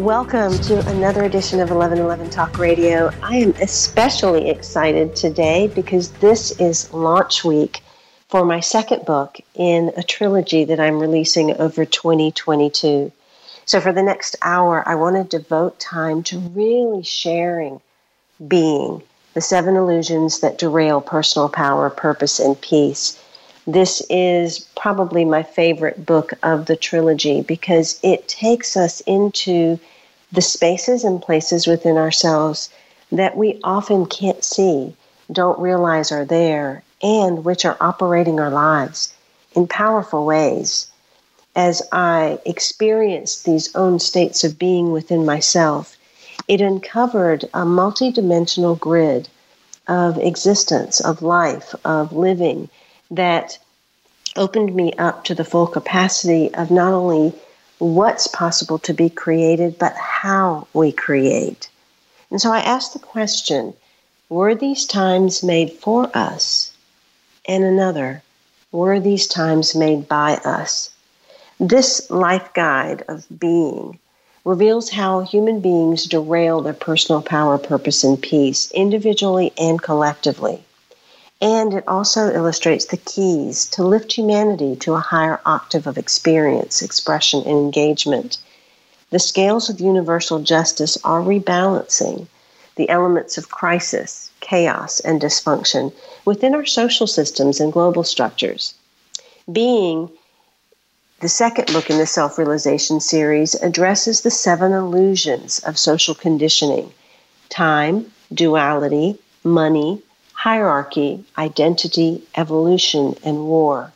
Welcome to another edition of 1111 Talk Radio. I am especially excited today because this is launch week for my second book in a trilogy that I'm releasing over 2022. So, for the next hour, I want to devote time to really sharing being, the seven illusions that derail personal power, purpose, and peace. This is probably my favorite book of the trilogy because it takes us into the spaces and places within ourselves that we often can't see, don't realize are there, and which are operating our lives in powerful ways. As I experienced these own states of being within myself, it uncovered a multidimensional grid of existence, of life, of living that opened me up to the full capacity of not only what's possible to be created, but how we create. And so I asked the question were these times made for us? and another, were these times made by us? This life guide of being reveals how human beings derail their personal power, purpose, and peace, individually and collectively. And it also illustrates the keys to lift humanity to a higher octave of experience, expression, and engagement. The scales of universal justice are rebalancing the elements of crisis, chaos, and dysfunction within our social systems and global structures. Being the second book in the Self Realization series addresses the seven illusions of social conditioning time, duality, money, hierarchy, identity, evolution, and war.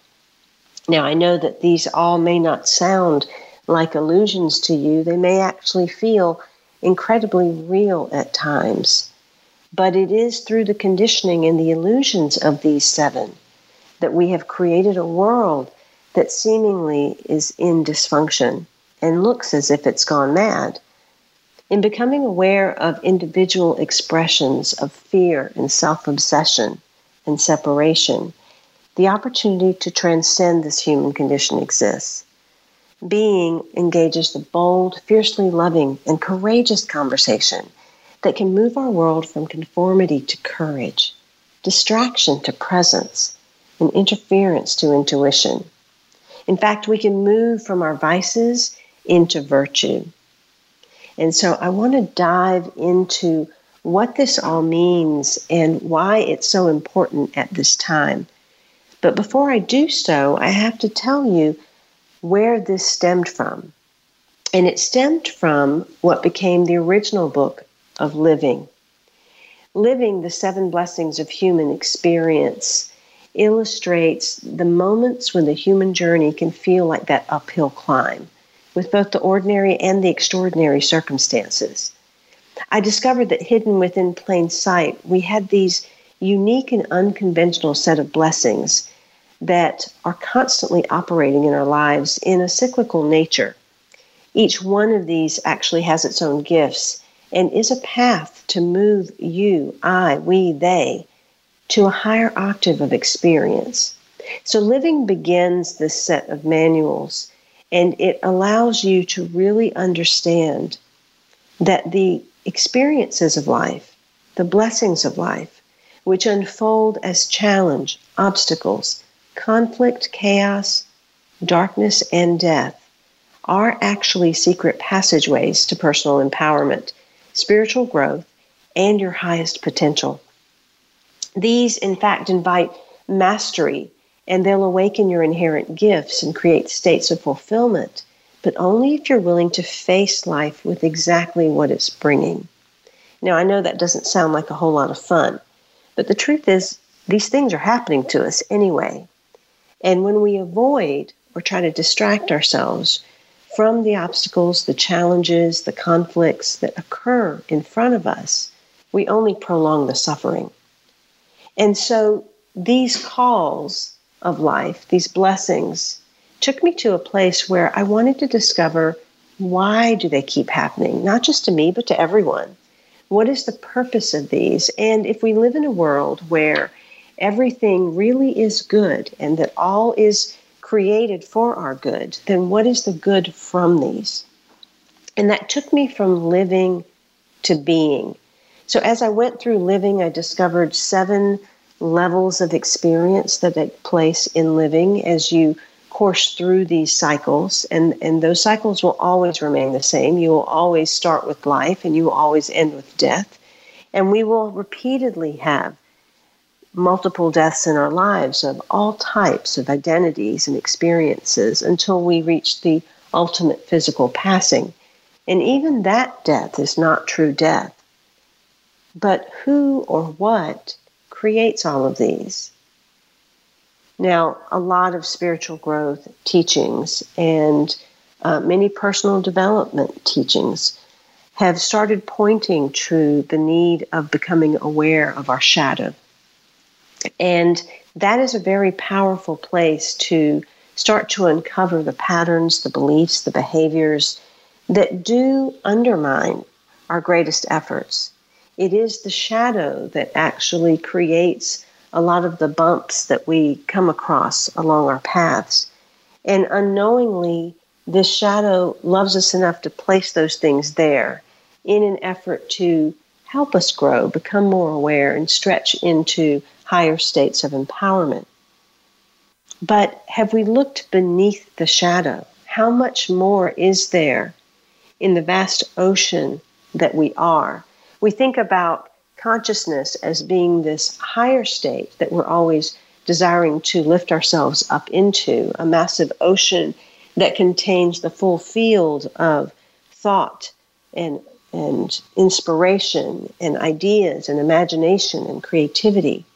Now, I know that these all may not sound like illusions to you, they may actually feel incredibly real at times. But it is through the conditioning and the illusions of these seven that we have created a world that seemingly is in dysfunction and looks as if it's gone mad. In becoming aware of individual expressions of fear and self obsession and separation, the opportunity to transcend this human condition exists being engages the bold, fiercely loving, and courageous conversation that can move our world from conformity to courage, distraction to presence, and interference to intuition. In fact, we can move from our vices into virtue. And so I want to dive into what this all means and why it's so important at this time. But before I do so, I have to tell you where this stemmed from. And it stemmed from what became the original book of Living. Living the Seven Blessings of Human Experience illustrates the moments when the human journey can feel like that uphill climb, with both the ordinary and the extraordinary circumstances. I discovered that hidden within plain sight, we had these unique and unconventional set of blessings that are constantly operating in our lives in a cyclical nature. Each one of these actually has its own gifts and is a path to move you, I, we, they to a higher octave of experience. So, living begins this set of manuals and it allows you to really understand that the experiences of life, the blessings of life, which unfold as challenge, obstacles, conflict, chaos, darkness, and death are actually secret passageways to personal empowerment, spiritual growth, and your highest potential. These, in fact, invite mastery and they'll awaken your inherent gifts and create states of fulfillment, but only if you're willing to face life with exactly what it's bringing. Now, I know that doesn't sound like a whole lot of fun, but the truth is, these things are happening to us anyway. And when we avoid or try to distract ourselves from the obstacles, the challenges, the conflicts that occur in front of us, we only prolong the suffering. And so these calls of life, these blessings, took me to a place where I wanted to discover why do they keep happening, not just to me, but to everyone. What is the purpose of these? And if we live in a world where everything really is good and that all is created for our good, then what is the good from these? And that took me from living to being. So as I went through living, I discovered seven levels of experience that take place in living as you course through these cycles. And, and those cycles will always remain the same. You will always start with life and you will always end with death. And we will repeatedly have multiple deaths in our lives of all types of identities and experiences until we reach the ultimate physical passing. And even that death is not true death. But who or what creates all of these? Now, a lot of spiritual growth teachings and uh, many personal development teachings have started pointing to the need of becoming aware of our shadow. And that is a very powerful place to start to uncover the patterns, the beliefs, the behaviors that do undermine our greatest efforts. It is the shadow that actually creates a lot of the bumps that we come across along our paths. And unknowingly, this shadow loves us enough to place those things there in an effort to help us grow, become more aware, and stretch into higher states of empowerment. But have we looked beneath the shadow? How much more is there in the vast ocean that we are? We think about consciousness as being this higher state that we're always desiring to lift ourselves up into, a massive ocean that contains the full field of thought and and inspiration and ideas and imagination and creativity.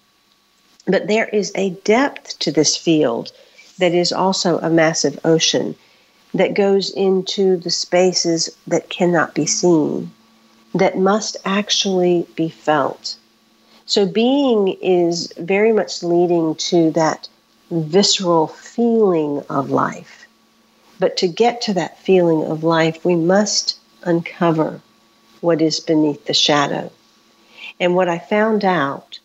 But there is a depth to this field that is also a massive ocean that goes into the spaces that cannot be seen, that must actually be felt. So, being is very much leading to that visceral feeling of life. But to get to that feeling of life, we must uncover what is beneath the shadow. And what I found out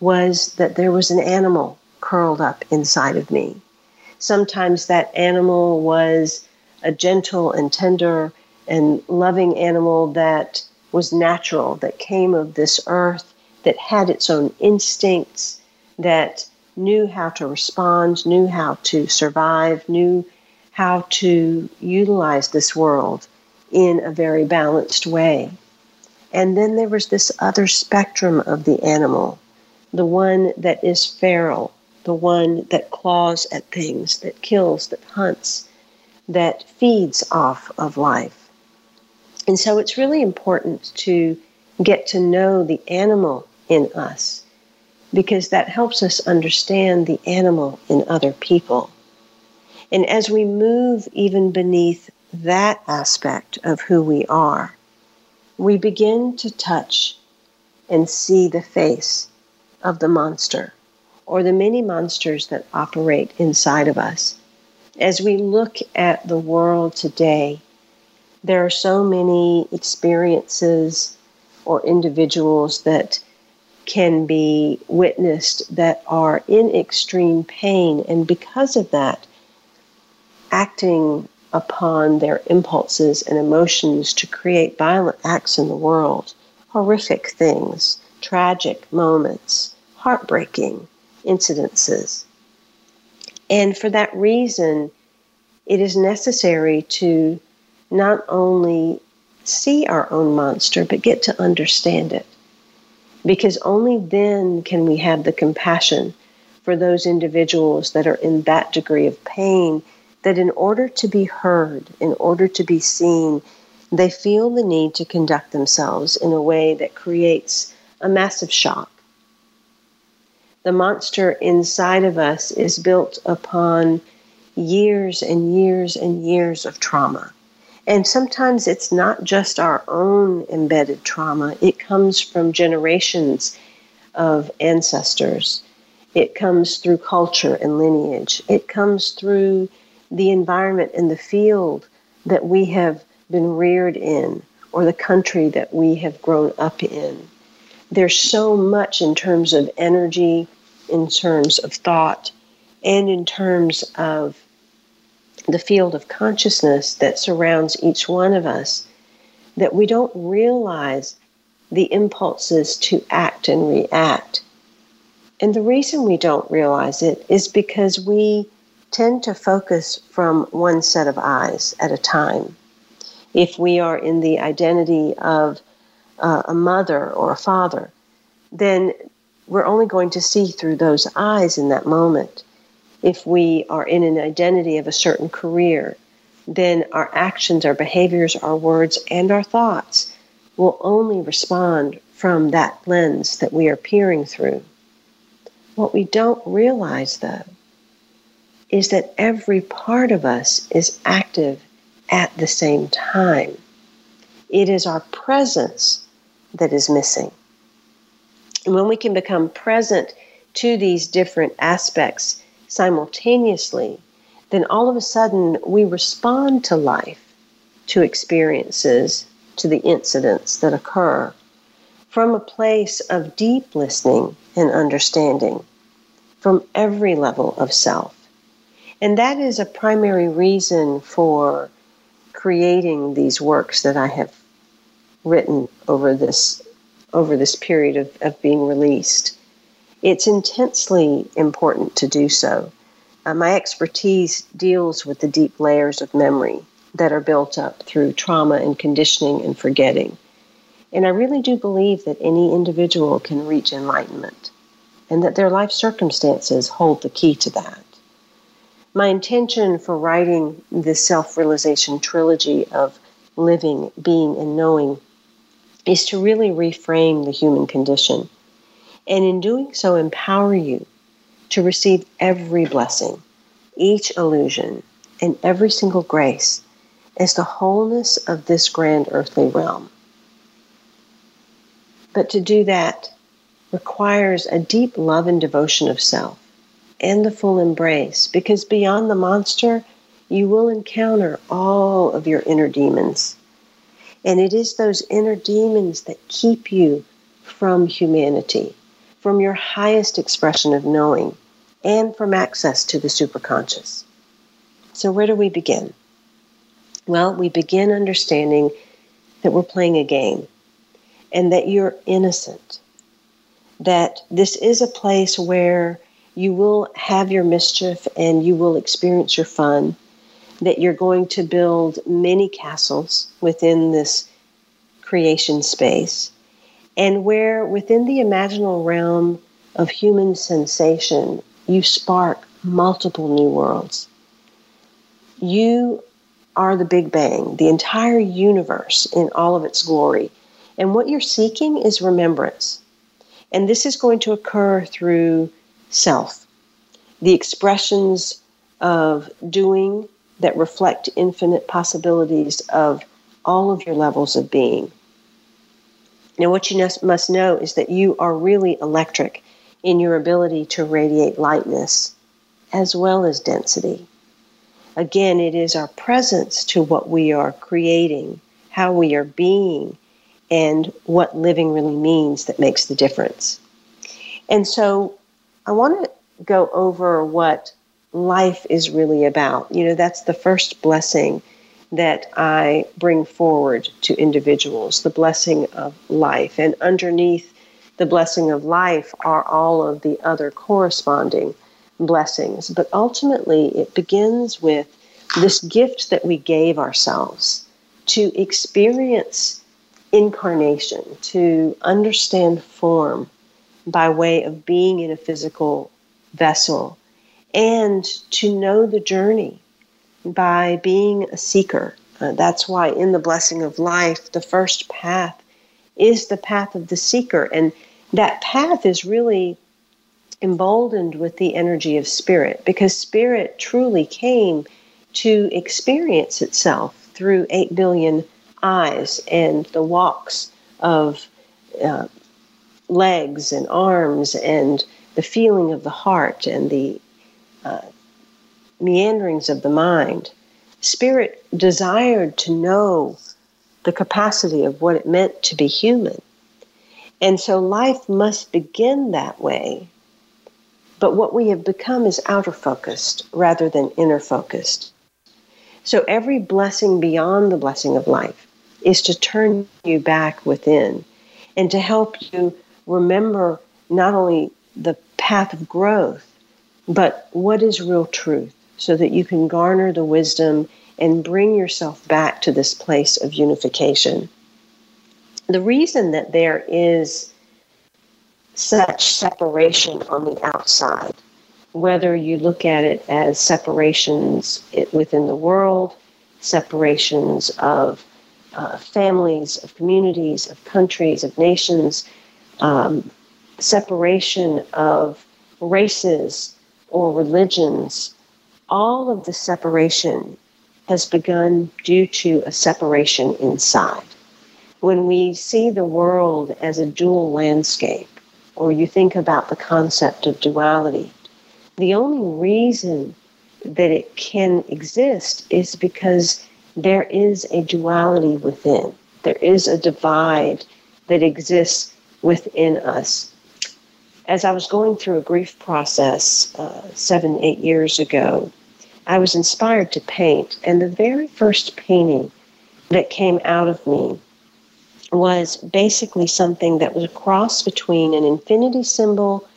was that there was an animal curled up inside of me. Sometimes that animal was a gentle and tender and loving animal that was natural, that came of this earth, that had its own instincts, that knew how to respond, knew how to survive, knew how to utilize this world in a very balanced way. And then there was this other spectrum of the animal the one that is feral, the one that claws at things, that kills, that hunts, that feeds off of life. And so it's really important to get to know the animal in us because that helps us understand the animal in other people. And as we move even beneath that aspect of who we are, we begin to touch and see the face of the monster or the many monsters that operate inside of us. As we look at the world today, there are so many experiences or individuals that can be witnessed that are in extreme pain, and because of that, acting upon their impulses and emotions to create violent acts in the world, horrific things tragic moments, heartbreaking incidences. And for that reason, it is necessary to not only see our own monster, but get to understand it. Because only then can we have the compassion for those individuals that are in that degree of pain that in order to be heard, in order to be seen, they feel the need to conduct themselves in a way that creates a massive shock. The monster inside of us is built upon years and years and years of trauma. And sometimes it's not just our own embedded trauma, it comes from generations of ancestors. It comes through culture and lineage. It comes through the environment and the field that we have been reared in or the country that we have grown up in. There's so much in terms of energy, in terms of thought, and in terms of the field of consciousness that surrounds each one of us that we don't realize the impulses to act and react. And the reason we don't realize it is because we tend to focus from one set of eyes at a time. If we are in the identity of uh, a mother or a father, then we're only going to see through those eyes in that moment. If we are in an identity of a certain career, then our actions, our behaviors, our words, and our thoughts will only respond from that lens that we are peering through. What we don't realize, though, is that every part of us is active at the same time. It is our presence that is missing. And when we can become present to these different aspects simultaneously, then all of a sudden we respond to life, to experiences, to the incidents that occur from a place of deep listening and understanding from every level of self. And that is a primary reason for creating these works that I have written over this over this period of, of being released. It's intensely important to do so. Uh, my expertise deals with the deep layers of memory that are built up through trauma and conditioning and forgetting. And I really do believe that any individual can reach enlightenment and that their life circumstances hold the key to that. My intention for writing this self realization trilogy of living, being, and knowing is to really reframe the human condition. And in doing so, empower you to receive every blessing, each illusion, and every single grace as the wholeness of this grand earthly realm. But to do that requires a deep love and devotion of self and the full embrace, because beyond the monster, you will encounter all of your inner demons and it is those inner demons that keep you from humanity, from your highest expression of knowing, and from access to the superconscious. So, where do we begin? Well, we begin understanding that we're playing a game and that you're innocent, that this is a place where you will have your mischief and you will experience your fun that you're going to build many castles within this creation space, and where within the imaginal realm of human sensation, you spark multiple new worlds. You are the Big Bang, the entire universe in all of its glory. And what you're seeking is remembrance. And this is going to occur through self, the expressions of doing that reflect infinite possibilities of all of your levels of being. Now, what you must know is that you are really electric in your ability to radiate lightness as well as density. Again, it is our presence to what we are creating, how we are being, and what living really means that makes the difference. And so I want to go over what life is really about. You know, that's the first blessing that I bring forward to individuals the blessing of life. And underneath the blessing of life are all of the other corresponding blessings. But ultimately, it begins with this gift that we gave ourselves to experience incarnation, to understand form by way of being in a physical vessel and to know the journey by being a seeker. Uh, that's why in the blessing of life, the first path is the path of the seeker. And that path is really emboldened with the energy of spirit because spirit truly came to experience itself through 8 billion eyes and the walks of uh, legs and arms and the feeling of the heart and the uh, meanderings of the mind. Spirit desired to know the capacity of what it meant to be human. And so life must begin that way. But what we have become is outer focused rather than inner focused. So every blessing beyond the blessing of life is to turn you back within and to help you remember not only the path of growth, but what is real truth so that you can garner the wisdom and bring yourself back to this place of unification. The reason that there is such separation on the outside, whether you look at it as separations within the world, separations of uh, families, of communities, of countries, of nations, um, separation of races or religions, all of the separation has begun due to a separation inside. When we see the world as a dual landscape, or you think about the concept of duality, the only reason that it can exist is because there is a duality within. There is a divide that exists within us. As I was going through a grief process uh, seven, eight years ago, I was inspired to paint, and the very first painting that came out of me was basically something that was a cross between an infinity symbol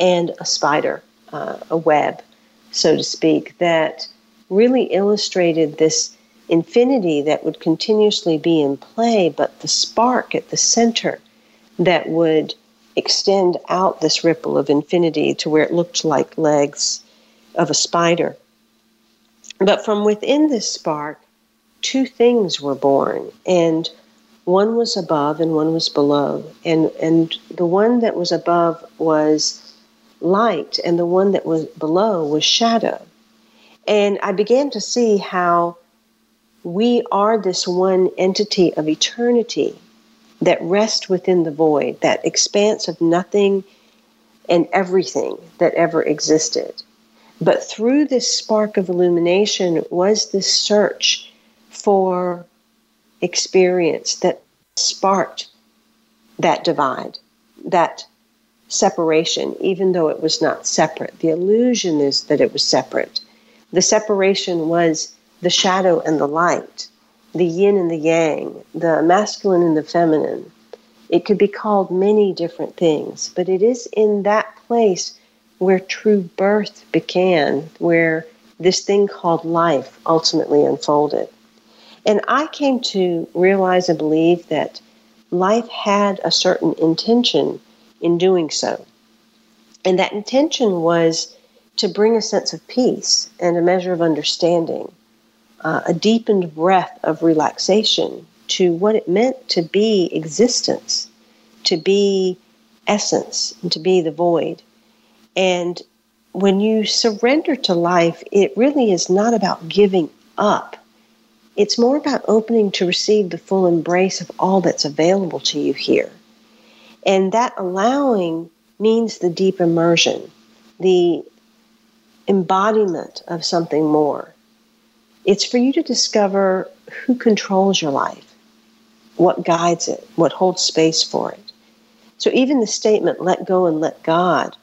and a spider, uh, a web, so to speak, that really illustrated this infinity that would continuously be in play, but the spark at the center that would extend out this ripple of infinity to where it looked like legs of a spider. But from within this spark, two things were born, and one was above and one was below. And, and the one that was above was light, and the one that was below was shadow. And I began to see how we are this one entity of eternity that rests within the void, that expanse of nothing and everything that ever existed. But through this spark of illumination was this search for experience that sparked that divide, that separation, even though it was not separate. The illusion is that it was separate. The separation was the shadow and the light, the yin and the yang, the masculine and the feminine. It could be called many different things, but it is in that place where true birth began, where this thing called life ultimately unfolded. And I came to realize and believe that life had a certain intention in doing so. And that intention was to bring a sense of peace and a measure of understanding uh, a deepened breath of relaxation to what it meant to be existence, to be essence, and to be the void. And when you surrender to life, it really is not about giving up. It's more about opening to receive the full embrace of all that's available to you here. And that allowing means the deep immersion, the embodiment of something more. It's for you to discover who controls your life, what guides it, what holds space for it. So even the statement, let go and let God,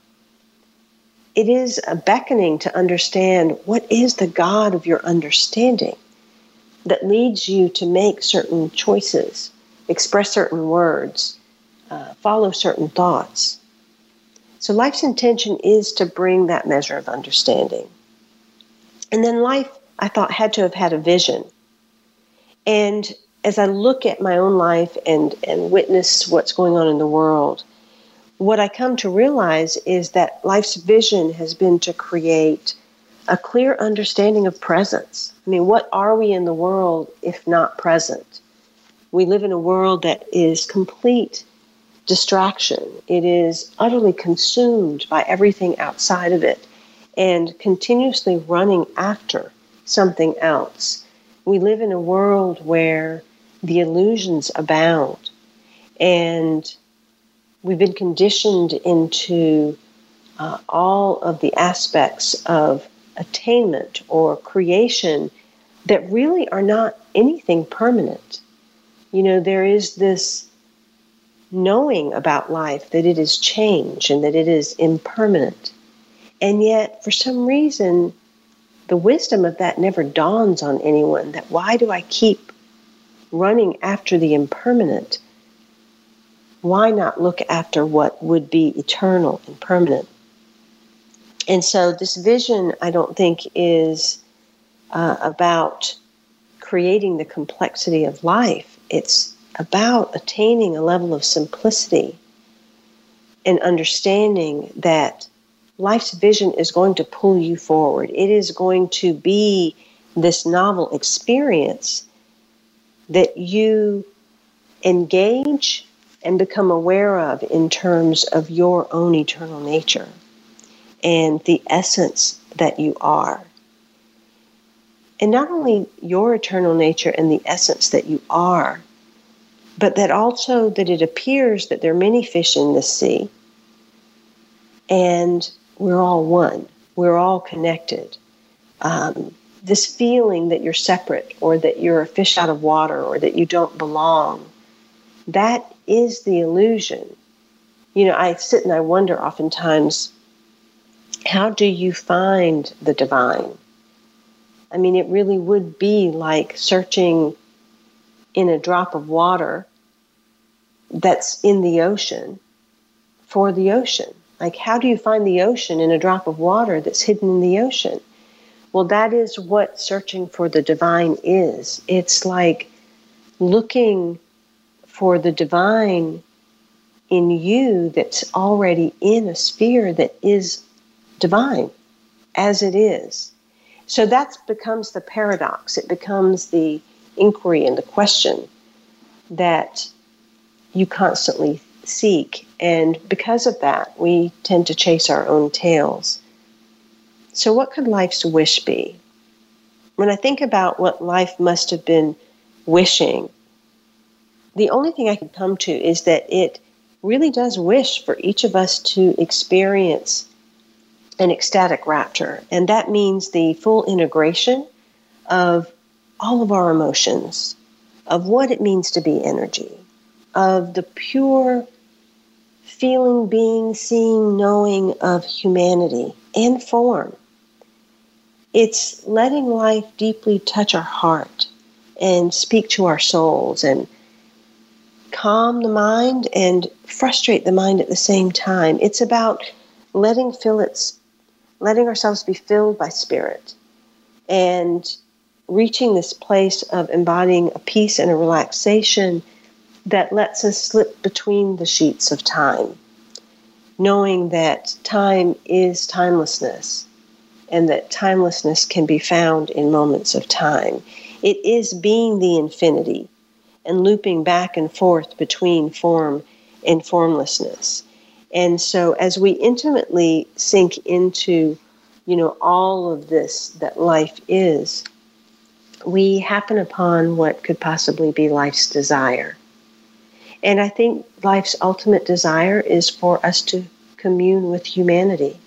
it is a beckoning to understand what is the God of your understanding that leads you to make certain choices, express certain words, uh, follow certain thoughts. So life's intention is to bring that measure of understanding. And then life I thought had to have had a vision. And as I look at my own life and, and witness what's going on in the world, what I come to realize is that life's vision has been to create a clear understanding of presence. I mean, what are we in the world if not present? We live in a world that is complete distraction. It is utterly consumed by everything outside of it and continuously running after something else. We live in a world where the illusions abound, and we've been conditioned into uh, all of the aspects of attainment or creation that really are not anything permanent. You know, there is this knowing about life that it is change and that it is impermanent. And yet, for some reason, the wisdom of that never dawns on anyone that why do I keep running after the impermanent? Why not look after what would be eternal and permanent? And so, this vision, I don't think, is uh, about creating the complexity of life. It's about attaining a level of simplicity and understanding that life's vision is going to pull you forward. It is going to be this novel experience that you engage and become aware of in terms of your own eternal nature and the essence that you are. And not only your eternal nature and the essence that you are, but that also that it appears that there are many fish in the sea and we're all one. We're all connected. Um, this feeling that you're separate or that you're a fish out of water or that you don't belong, that is the illusion. You know, I sit and I wonder oftentimes how do you find the divine? I mean, it really would be like searching in a drop of water that's in the ocean for the ocean. Like, how do you find the ocean in a drop of water that's hidden in the ocean? Well, that is what searching for the divine is. It's like looking for the divine in you that's already in a sphere that is divine as it is. So that becomes the paradox. It becomes the inquiry and the question that you constantly seek. And because of that, we tend to chase our own tails. So, what could life's wish be? When I think about what life must have been wishing, the only thing I can come to is that it really does wish for each of us to experience an ecstatic rapture. And that means the full integration of all of our emotions, of what it means to be energy, of the pure feeling, being, seeing, knowing of humanity and form. It's letting life deeply touch our heart and speak to our souls and calm the mind and frustrate the mind at the same time. It's about letting fill its letting ourselves be filled by spirit and reaching this place of embodying a peace and a relaxation that lets us slip between the sheets of time, knowing that time is timelessness and that timelessness can be found in moments of time. It is being the infinity and looping back and forth between form and formlessness. And so as we intimately sink into, you know, all of this that life is, we happen upon what could possibly be life's desire. And I think life's ultimate desire is for us to commune with humanity,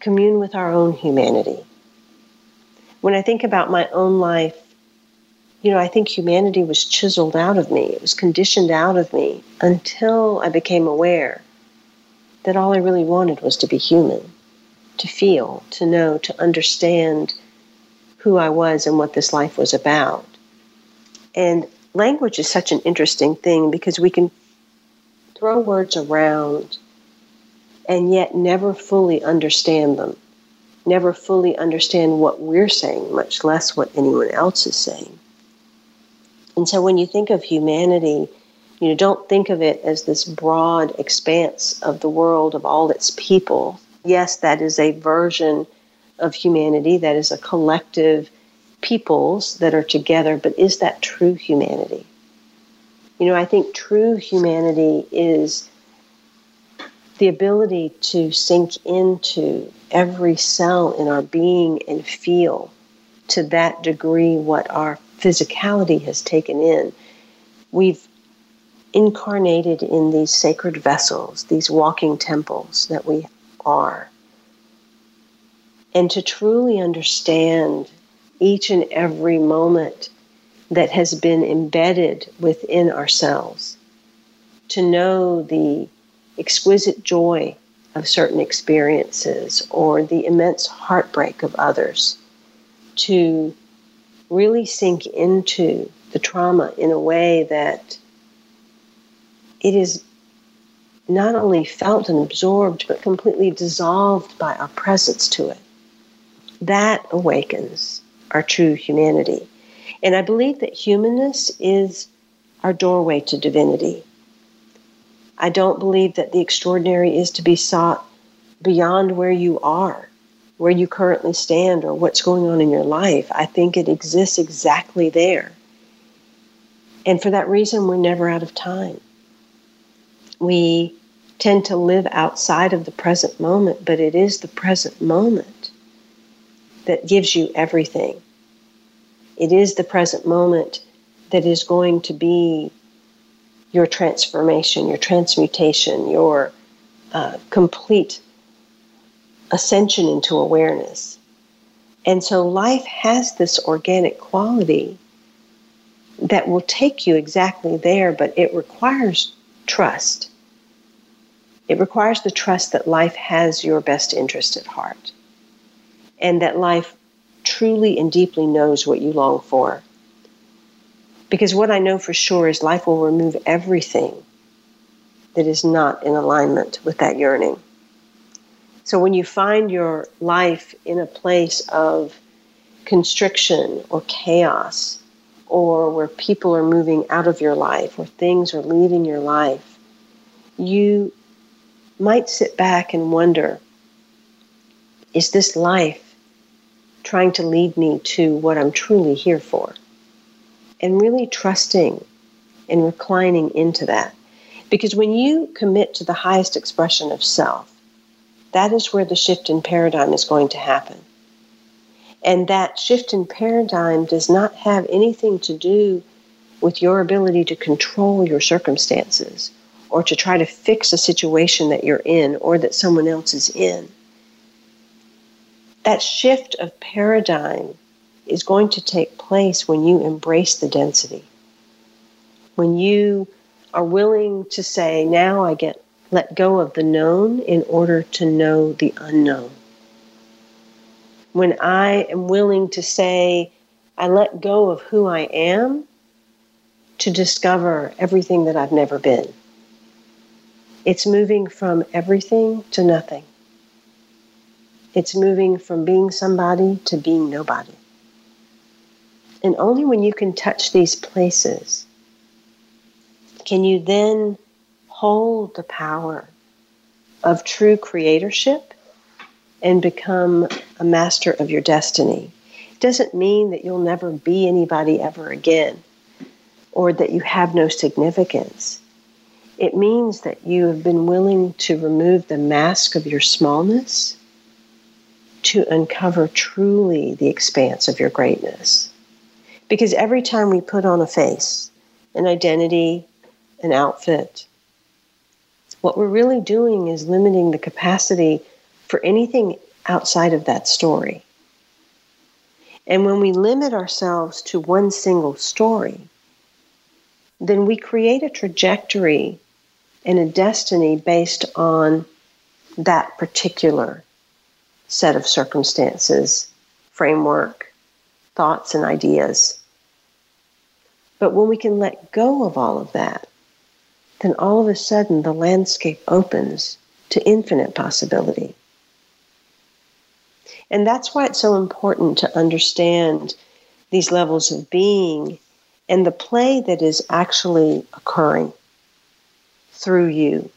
commune with our own humanity. When I think about my own life, you know, I think humanity was chiseled out of me, it was conditioned out of me until I became aware that all I really wanted was to be human, to feel, to know, to understand who I was and what this life was about. And language is such an interesting thing because we can throw words around and yet never fully understand them, never fully understand what we're saying, much less what anyone else is saying. And so when you think of humanity, you know, don't think of it as this broad expanse of the world of all its people. Yes, that is a version of humanity, that is a collective peoples that are together, but is that true humanity? You know, I think true humanity is the ability to sink into every cell in our being and feel, to that degree what our physicality has taken in. We've incarnated in these sacred vessels, these walking temples that we are. And to truly understand each and every moment that has been embedded within ourselves, to know the exquisite joy of certain experiences or the immense heartbreak of others, to really sink into the trauma in a way that it is not only felt and absorbed, but completely dissolved by our presence to it. That awakens our true humanity. And I believe that humanness is our doorway to divinity. I don't believe that the extraordinary is to be sought beyond where you are, where you currently stand, or what's going on in your life. I think it exists exactly there. And for that reason, we're never out of time. We tend to live outside of the present moment, but it is the present moment that gives you everything. It is the present moment that is going to be your transformation, your transmutation, your uh, complete ascension into awareness. And so life has this organic quality that will take you exactly there, but it requires trust. It requires the trust that life has your best interest at heart and that life truly and deeply knows what you long for because what I know for sure is life will remove everything that is not in alignment with that yearning. So when you find your life in a place of constriction or chaos, or where people are moving out of your life, or things are leaving your life, you might sit back and wonder is this life trying to lead me to what I'm truly here for? and really trusting and reclining into that. Because when you commit to the highest expression of self, that is where the shift in paradigm is going to happen. And that shift in paradigm does not have anything to do with your ability to control your circumstances or to try to fix a situation that you're in or that someone else is in. That shift of paradigm is going to take place when you embrace the density. When you are willing to say, now I get let go of the known in order to know the unknown. When I am willing to say, I let go of who I am to discover everything that I've never been. It's moving from everything to nothing. It's moving from being somebody to being nobody. And only when you can touch these places can you then hold the power of true creatorship and become a master of your destiny. It doesn't mean that you'll never be anybody ever again or that you have no significance. It means that you have been willing to remove the mask of your smallness to uncover truly the expanse of your greatness. Because every time we put on a face, an identity, an outfit, what we're really doing is limiting the capacity for anything outside of that story. And when we limit ourselves to one single story, then we create a trajectory and a destiny based on that particular set of circumstances, framework, thoughts, and ideas. But when we can let go of all of that, then all of a sudden the landscape opens to infinite possibility. And that's why it's so important to understand these levels of being and the play that is actually occurring through you.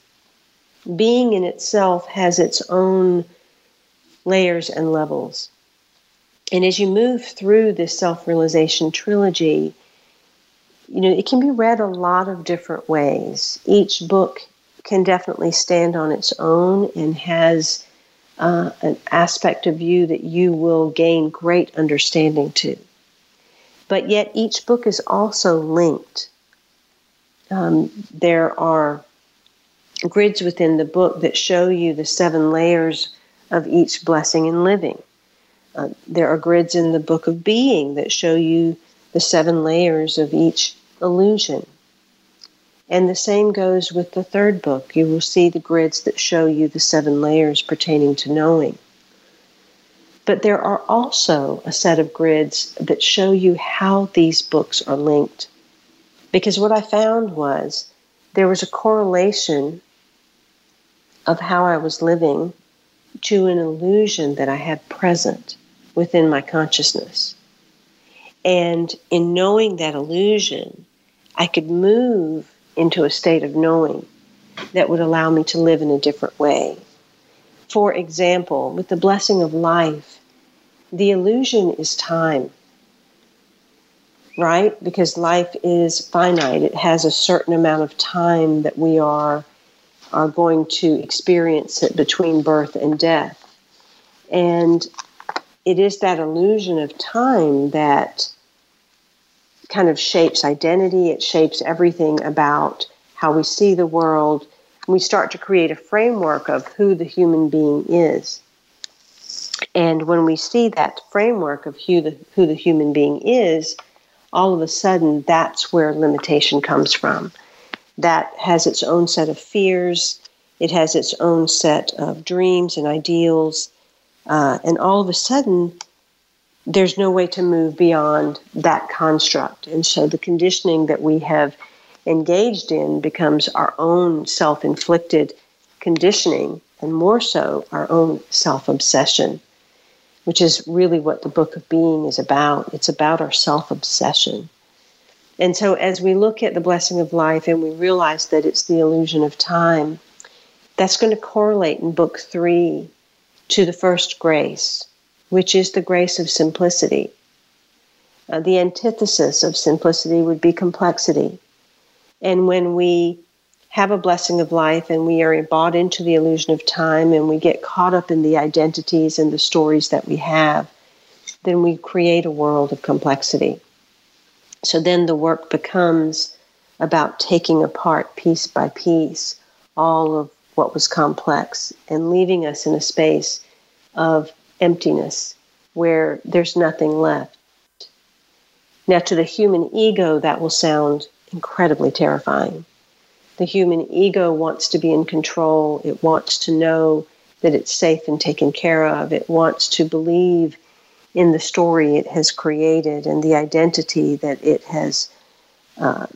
Being in itself has its own layers and levels. And as you move through this self realization trilogy, you know, it can be read a lot of different ways. Each book can definitely stand on its own and has uh, an aspect of you that you will gain great understanding to. But yet, each book is also linked. Um, there are grids within the book that show you the seven layers of each blessing in living. Uh, there are grids in the book of being that show you the seven layers of each illusion. And the same goes with the third book. You will see the grids that show you the seven layers pertaining to knowing. But there are also a set of grids that show you how these books are linked. Because what I found was there was a correlation of how I was living to an illusion that I had present within my consciousness. And in knowing that illusion, I could move into a state of knowing that would allow me to live in a different way. For example, with the blessing of life, the illusion is time, right? Because life is finite, it has a certain amount of time that we are are going to experience it between birth and death. And it is that illusion of time that kind of shapes identity, it shapes everything about how we see the world. We start to create a framework of who the human being is. And when we see that framework of who the, who the human being is, all of a sudden that's where limitation comes from that has its own set of fears, it has its own set of dreams and ideals, uh, and all of a sudden, there's no way to move beyond that construct. And so the conditioning that we have engaged in becomes our own self inflicted conditioning, and more so, our own self obsession, which is really what the book of being is about. It's about our self obsession. And so, as we look at the blessing of life and we realize that it's the illusion of time, that's going to correlate in book three to the first grace, which is the grace of simplicity. Uh, the antithesis of simplicity would be complexity. And when we have a blessing of life and we are bought into the illusion of time and we get caught up in the identities and the stories that we have, then we create a world of complexity. So then the work becomes about taking apart piece by piece all of what was complex and leaving us in a space of emptiness where there's nothing left. Now, to the human ego, that will sound incredibly terrifying. The human ego wants to be in control, it wants to know that it's safe and taken care of, it wants to believe in the story it has created and the identity that it has uh,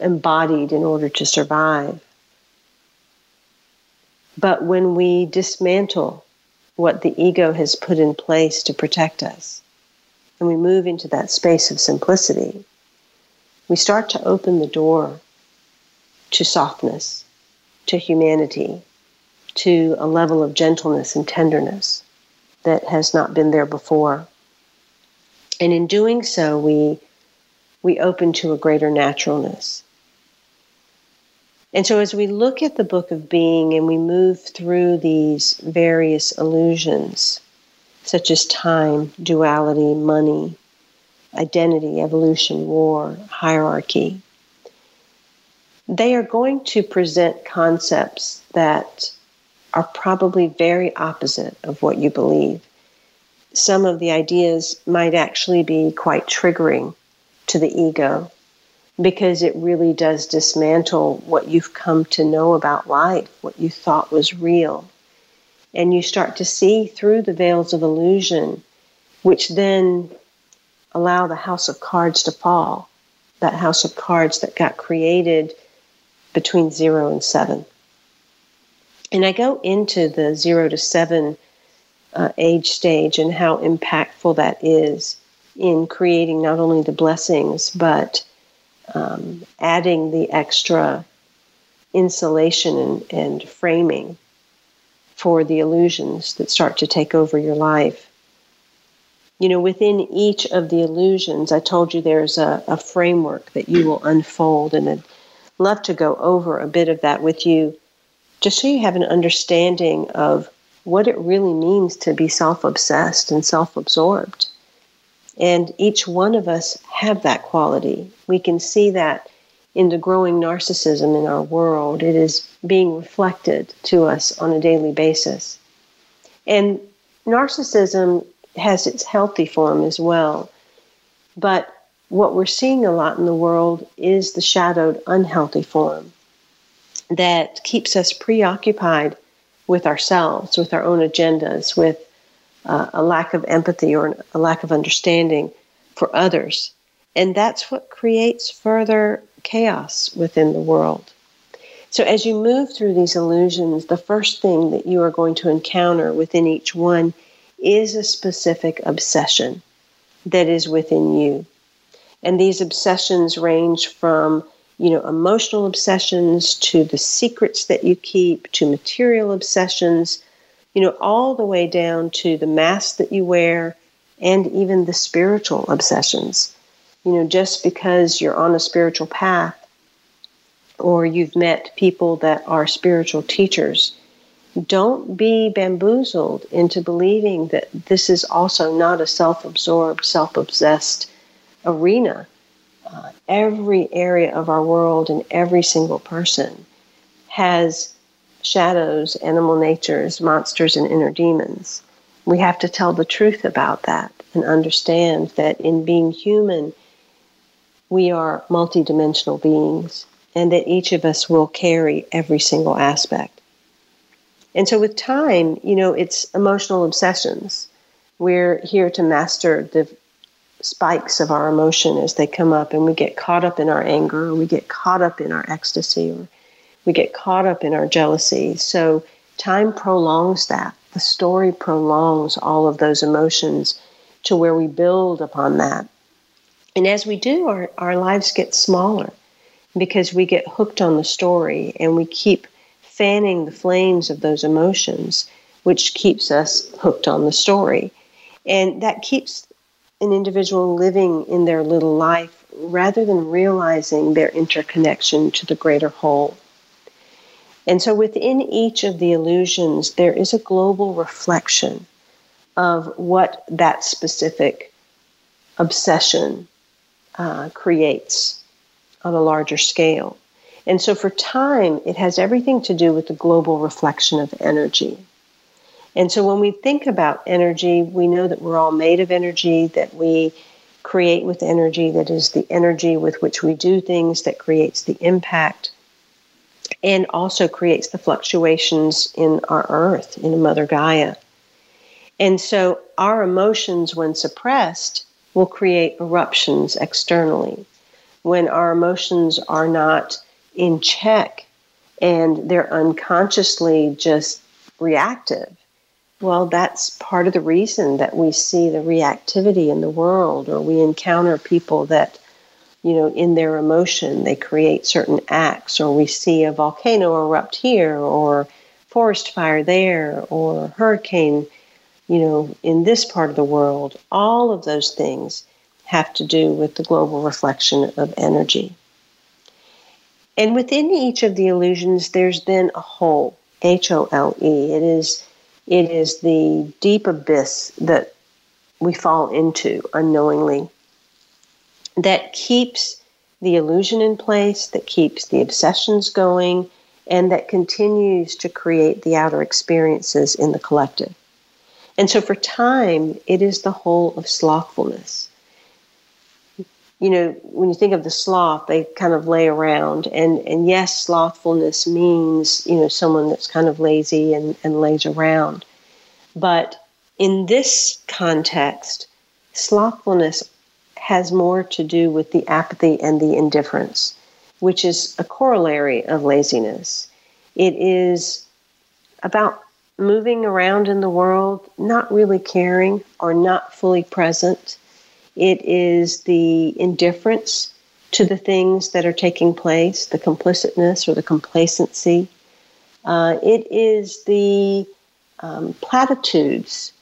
embodied in order to survive. But when we dismantle what the ego has put in place to protect us, and we move into that space of simplicity, we start to open the door to softness, to humanity, to a level of gentleness and tenderness that has not been there before. And in doing so, we, we open to a greater naturalness. And so, as we look at the book of being and we move through these various illusions, such as time, duality, money, identity, evolution, war, hierarchy, they are going to present concepts that are probably very opposite of what you believe. Some of the ideas might actually be quite triggering to the ego because it really does dismantle what you've come to know about life, what you thought was real. And you start to see through the veils of illusion, which then allow the house of cards to fall. That house of cards that got created between zero and seven. And I go into the zero to seven uh, age stage and how impactful that is in creating not only the blessings, but um, adding the extra insulation and, and framing for the illusions that start to take over your life. You know, within each of the illusions, I told you there's a, a framework that you will unfold, and I'd love to go over a bit of that with you just so you have an understanding of what it really means to be self obsessed and self absorbed. And each one of us have that quality. We can see that in the growing narcissism in our world. It is being reflected to us on a daily basis. And narcissism has its healthy form as well. But what we're seeing a lot in the world is the shadowed, unhealthy form that keeps us preoccupied with ourselves, with our own agendas, with uh, a lack of empathy or a lack of understanding for others. And that's what creates further chaos within the world. So, as you move through these illusions, the first thing that you are going to encounter within each one is a specific obsession that is within you. And these obsessions range from you know, emotional obsessions to the secrets that you keep to material obsessions, you know, all the way down to the mask that you wear and even the spiritual obsessions. You know, just because you're on a spiritual path or you've met people that are spiritual teachers, don't be bamboozled into believing that this is also not a self absorbed, self obsessed arena uh, every area of our world and every single person has shadows, animal natures, monsters, and inner demons. We have to tell the truth about that and understand that in being human, we are multidimensional beings and that each of us will carry every single aspect. And so, with time, you know, it's emotional obsessions. We're here to master the spikes of our emotion as they come up and we get caught up in our anger or we get caught up in our ecstasy or we get caught up in our jealousy. So time prolongs that. The story prolongs all of those emotions to where we build upon that. And as we do, our, our lives get smaller because we get hooked on the story and we keep fanning the flames of those emotions, which keeps us hooked on the story. And that keeps an individual living in their little life rather than realizing their interconnection to the greater whole. And so within each of the illusions, there is a global reflection of what that specific obsession uh, creates on a larger scale. And so for time, it has everything to do with the global reflection of energy. And so when we think about energy, we know that we're all made of energy, that we create with energy, that is the energy with which we do things that creates the impact and also creates the fluctuations in our earth, in Mother Gaia. And so our emotions, when suppressed, will create eruptions externally. When our emotions are not in check and they're unconsciously just reactive, well, that's part of the reason that we see the reactivity in the world, or we encounter people that, you know, in their emotion, they create certain acts, or we see a volcano erupt here, or forest fire there, or hurricane, you know, in this part of the world. All of those things have to do with the global reflection of energy. And within each of the illusions, there's then a hole, H O L E. It is it is the deep abyss that we fall into unknowingly that keeps the illusion in place, that keeps the obsessions going, and that continues to create the outer experiences in the collective. And so for time, it is the hole of slothfulness. You know, when you think of the sloth, they kind of lay around. And, and yes, slothfulness means, you know, someone that's kind of lazy and, and lays around. But in this context, slothfulness has more to do with the apathy and the indifference, which is a corollary of laziness. It is about moving around in the world, not really caring or not fully present. It is the indifference to the things that are taking place, the complicitness or the complacency. Uh, it is the um, platitudes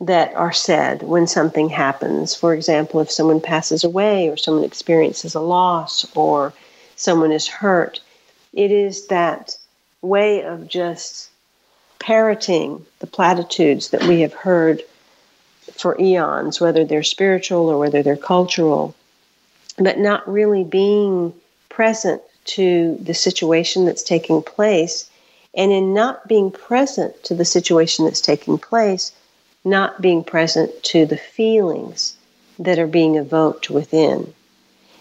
that are said when something happens. For example, if someone passes away or someone experiences a loss or someone is hurt, it is that way of just parroting the platitudes that we have heard for eons, whether they're spiritual or whether they're cultural, but not really being present to the situation that's taking place. And in not being present to the situation that's taking place, not being present to the feelings that are being evoked within.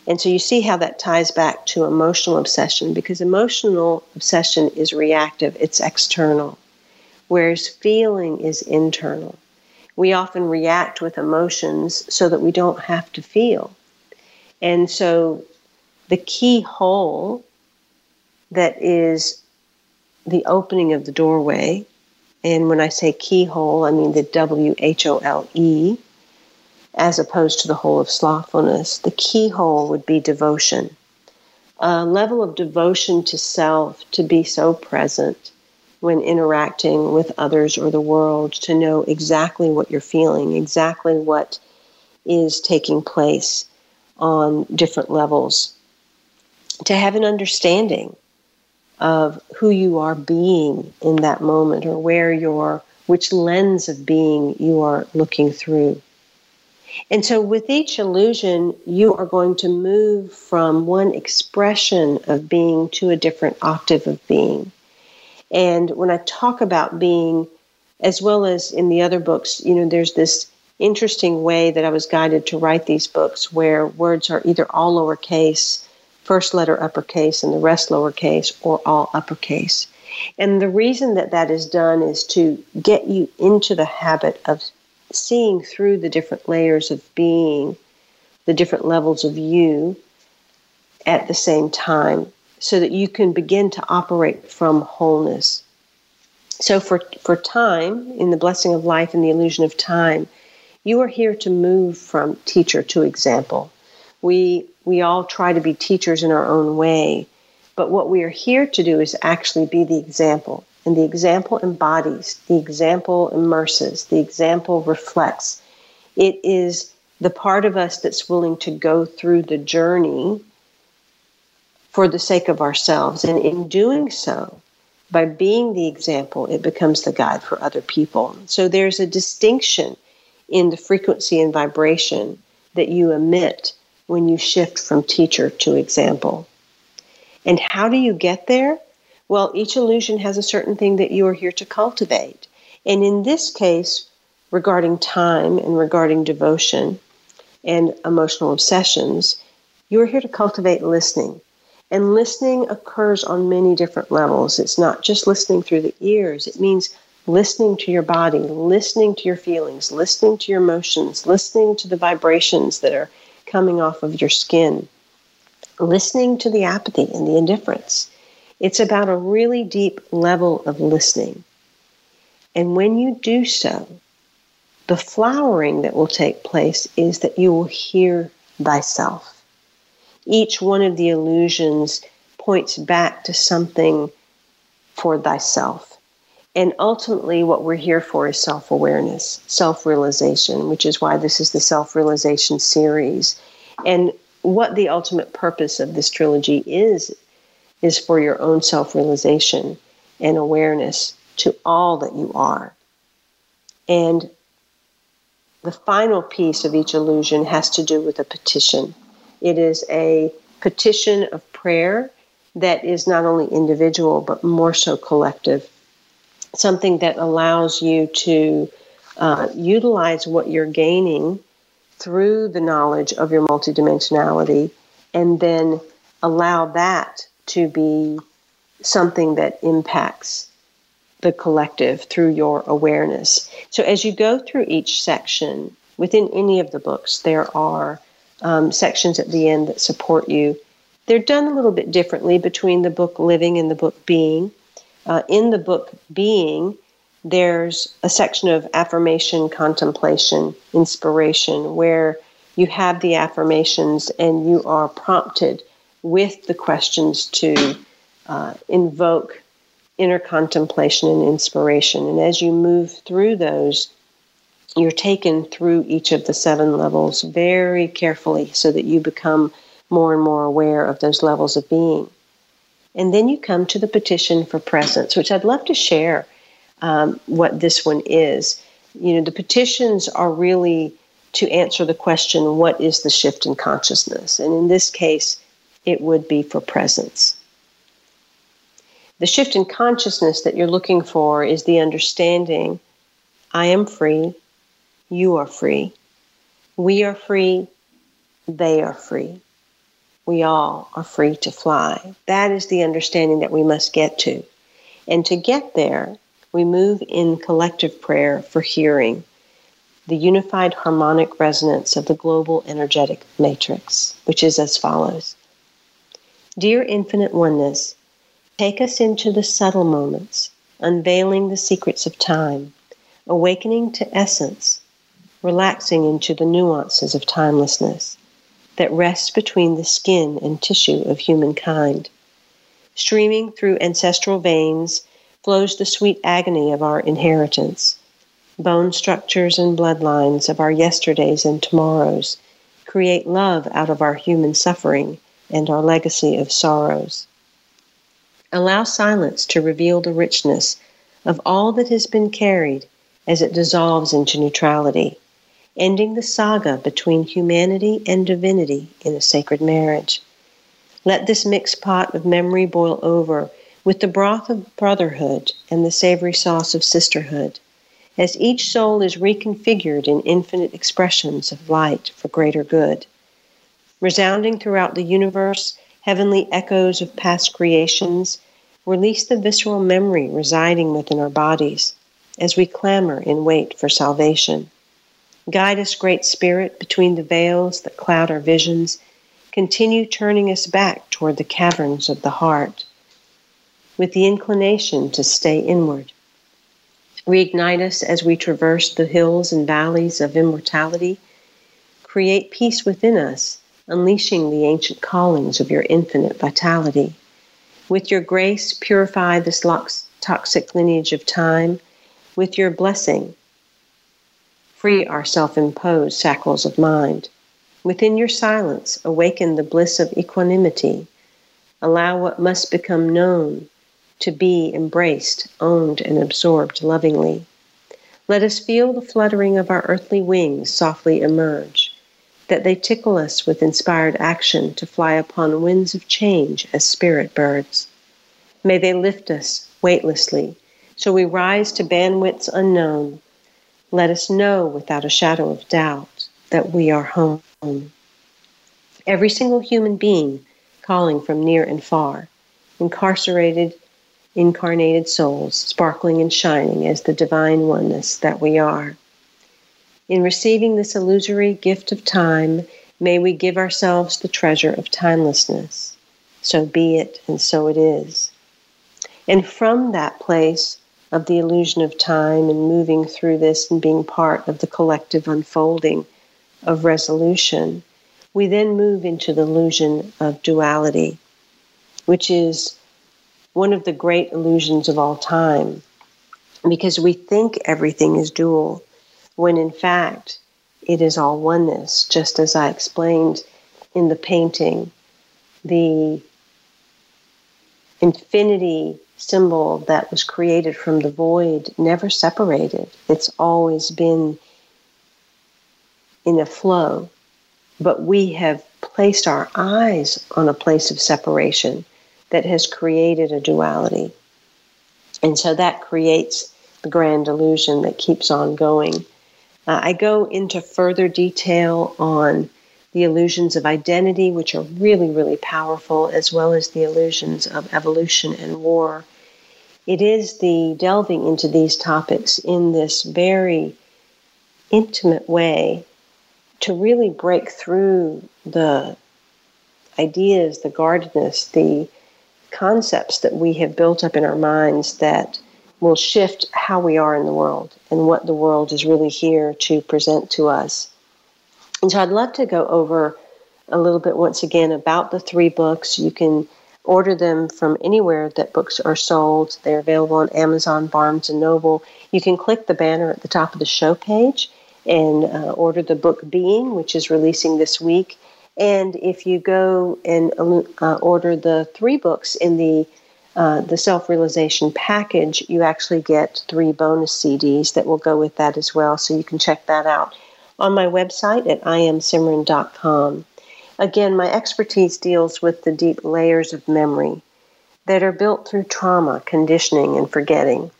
And so you see how that ties back to emotional obsession because emotional obsession is reactive, it's external, whereas feeling is internal. We often react with emotions so that we don't have to feel. And so the keyhole that is the opening of the doorway, and when I say keyhole, I mean the W H O L E as opposed to the hole of slothfulness. The keyhole would be devotion. A level of devotion to self to be so present when interacting with others or the world, to know exactly what you're feeling, exactly what is taking place on different levels, to have an understanding of who you are being in that moment or where you're, which lens of being you are looking through. And so, with each illusion, you are going to move from one expression of being to a different octave of being. And when I talk about being, as well as in the other books, you know, there's this interesting way that I was guided to write these books where words are either all lowercase, first letter uppercase, and the rest lowercase, or all uppercase. And the reason that that is done is to get you into the habit of seeing through the different layers of being, the different levels of you at the same time, so that you can begin to operate from wholeness. So, for, for time, in the blessing of life and the illusion of time, you are here to move from teacher to example. We, we all try to be teachers in our own way, but what we are here to do is actually be the example. And the example embodies, the example immerses, the example reflects. It is the part of us that's willing to go through the journey for the sake of ourselves. And in doing so, by being the example, it becomes the guide for other people. So there's a distinction in the frequency and vibration that you emit when you shift from teacher to example. And how do you get there? Well, each illusion has a certain thing that you are here to cultivate. And in this case, regarding time and regarding devotion and emotional obsessions, you are here to cultivate listening. And listening occurs on many different levels. It's not just listening through the ears, it means listening to your body, listening to your feelings, listening to your emotions, listening to the vibrations that are coming off of your skin, listening to the apathy and the indifference. It's about a really deep level of listening. And when you do so, the flowering that will take place is that you will hear thyself. Each one of the illusions points back to something for thyself. And ultimately, what we're here for is self awareness, self realization, which is why this is the self realization series. And what the ultimate purpose of this trilogy is is for your own self realization and awareness to all that you are. And the final piece of each illusion has to do with a petition. It is a petition of prayer that is not only individual but more so collective. Something that allows you to uh, utilize what you're gaining through the knowledge of your multidimensionality and then allow that to be something that impacts the collective through your awareness. So, as you go through each section, within any of the books, there are um, sections at the end that support you. They're done a little bit differently between the book Living and the book Being. Uh, in the book Being, there's a section of affirmation, contemplation, inspiration, where you have the affirmations and you are prompted with the questions to uh, invoke inner contemplation and inspiration. And as you move through those, you're taken through each of the seven levels very carefully so that you become more and more aware of those levels of being. And then you come to the petition for presence, which I'd love to share um, what this one is. You know, the petitions are really to answer the question, what is the shift in consciousness? And in this case, it would be for presence. The shift in consciousness that you're looking for is the understanding I am free, you are free, we are free, they are free. We all are free to fly. That is the understanding that we must get to. And to get there, we move in collective prayer for hearing, the unified harmonic resonance of the global energetic matrix, which is as follows Dear Infinite Oneness, Take us into the subtle moments, unveiling the secrets of time, awakening to essence, relaxing into the nuances of timelessness that rests between the skin and tissue of humankind. Streaming through ancestral veins flows the sweet agony of our inheritance. Bone structures and bloodlines of our yesterdays and tomorrows create love out of our human suffering and our legacy of sorrows. Allow silence to reveal the richness of all that has been carried as it dissolves into neutrality, ending the saga between humanity and divinity in a sacred marriage. Let this mixed pot of memory boil over with the broth of brotherhood and the savory sauce of sisterhood, as each soul is reconfigured in infinite expressions of light for greater good. Resounding throughout the universe, heavenly echoes of past creations release the visceral memory residing within our bodies as we clamor in wait for salvation. Guide us, Great Spirit, between the veils that cloud our visions. Continue turning us back toward the caverns of the heart with the inclination to stay inward. Reignite us as we traverse the hills and valleys of immortality. Create peace within us, unleashing the ancient callings of your infinite vitality. With your grace, purify this toxic lineage of time. With your blessing, free our self imposed shackles of mind. Within your silence, awaken the bliss of equanimity. Allow what must become known to be embraced, owned, and absorbed lovingly. Let us feel the fluttering of our earthly wings softly emerge, that they tickle us with inspired action to fly upon winds of change as spirit birds. May they lift us weightlessly, so we rise to bandwidths unknown. Let us know without a shadow of doubt that we are home. Every single human being calling from near and far, incarcerated, incarnated souls, sparkling and shining as the divine oneness that we are. In receiving this illusory gift of time, may we give ourselves the treasure of timelessness. So be it, and so it is. And from that place of the illusion of time and moving through this and being part of the collective unfolding of resolution, we then move into the illusion of duality, which is one of the great illusions of all time, because we think everything is dual, when in fact it is all oneness, just as I explained in the painting. The infinity symbol that was created from the void never separated. It's always been in a flow. But we have placed our eyes on a place of separation that has created a duality. And so that creates the grand illusion that keeps on going. Uh, I go into further detail on the illusions of identity, which are really, really powerful, as well as the illusions of evolution and war. It is the delving into these topics in this very intimate way to really break through the ideas, the guardedness, the concepts that we have built up in our minds that will shift how we are in the world and what the world is really here to present to us. And so I'd love to go over a little bit once again about the three books. You can order them from anywhere that books are sold. They're available on Amazon, Barnes and Noble. You can click the banner at the top of the show page and uh, order the book Being, which is releasing this week. And if you go and uh, order the three books in the uh, the self realization package, you actually get three bonus CDs that will go with that as well. So you can check that out on my website at iamsimran.com. Again, my expertise deals with the deep layers of memory that are built through trauma, conditioning, and forgetting.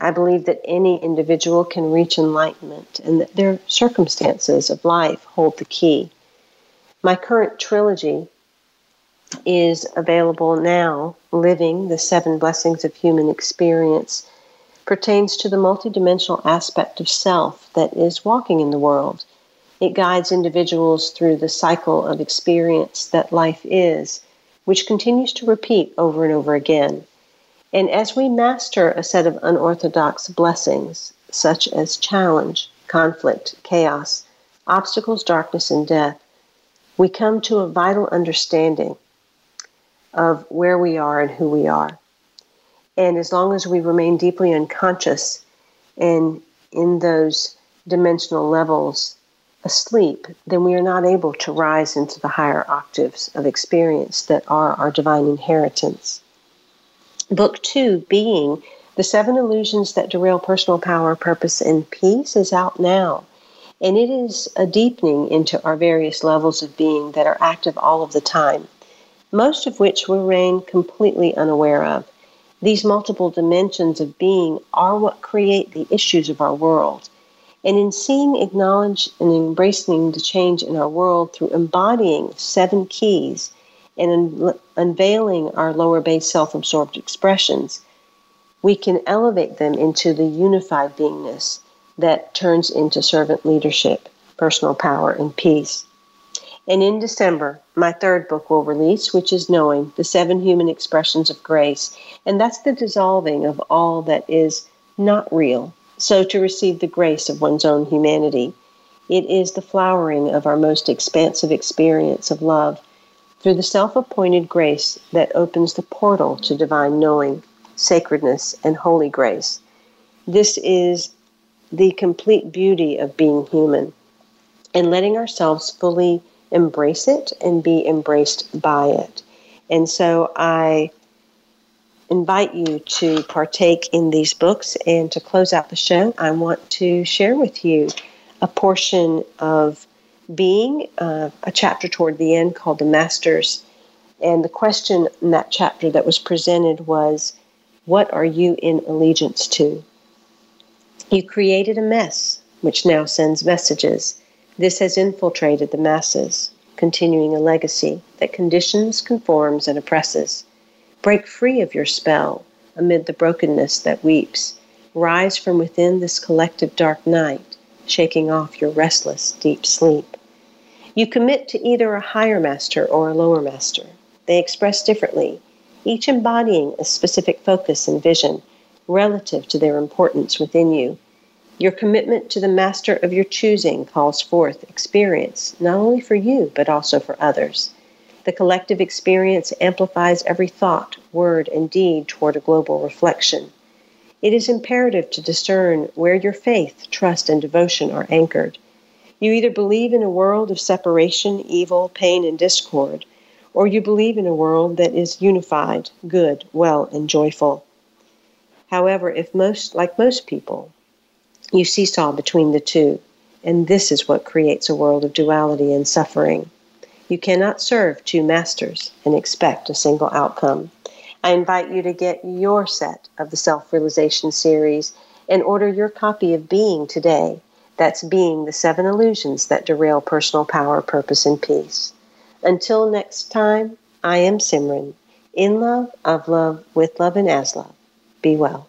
I believe that any individual can reach enlightenment and that their circumstances of life hold the key. My current trilogy is available now, Living the Seven Blessings of Human Experience, pertains to the multidimensional aspect of self that is walking in the world. It guides individuals through the cycle of experience that life is, which continues to repeat over and over again. And as we master a set of unorthodox blessings, such as challenge, conflict, chaos, obstacles, darkness, and death, we come to a vital understanding of where we are and who we are. And as long as we remain deeply unconscious and in those dimensional levels asleep, then we are not able to rise into the higher octaves of experience that are our divine inheritance. Book two, Being The Seven Illusions That Derail Personal Power, Purpose, and Peace, is out now. And it is a deepening into our various levels of being that are active all of the time, most of which we remain completely unaware of. These multiple dimensions of being are what create the issues of our world. And in seeing, acknowledge, and embracing the change in our world through embodying seven keys and un- unveiling our lower base self absorbed expressions, we can elevate them into the unified beingness that turns into servant leadership, personal power, and peace. And in December, my third book will release, which is Knowing the Seven Human Expressions of Grace. And that's the dissolving of all that is not real. So, to receive the grace of one's own humanity, it is the flowering of our most expansive experience of love through the self appointed grace that opens the portal to divine knowing, sacredness, and holy grace. This is the complete beauty of being human and letting ourselves fully embrace it and be embraced by it. And so I invite you to partake in these books. And to close out the show, I want to share with you a portion of being, uh, a chapter toward the end called The Masters. And the question in that chapter that was presented was, What are you in allegiance to? You created a mess, which now sends messages. This has infiltrated the masses, continuing a legacy that conditions, conforms, and oppresses. Break free of your spell amid the brokenness that weeps. Rise from within this collective dark night shaking off your restless, deep sleep. You commit to either a higher master or a lower master. They express differently, each embodying a specific focus and vision relative to their importance within you. Your commitment to the master of your choosing calls forth experience, not only for you, but also for others. The collective experience amplifies every thought, word, and deed toward a global reflection. It is imperative to discern where your faith, trust, and devotion are anchored. You either believe in a world of separation, evil, pain, and discord, or you believe in a world that is unified, good, well, and joyful. However, if most, like most people, you seesaw between the two, and this is what creates a world of duality and suffering. You cannot serve two masters and expect a single outcome. I invite you to get your set of the Self Realization series and order your copy of Being today. That's Being the Seven Illusions That Derail Personal Power, Purpose, and Peace. Until next time, I am Simran. In love, of love, with love, and as love. Be well.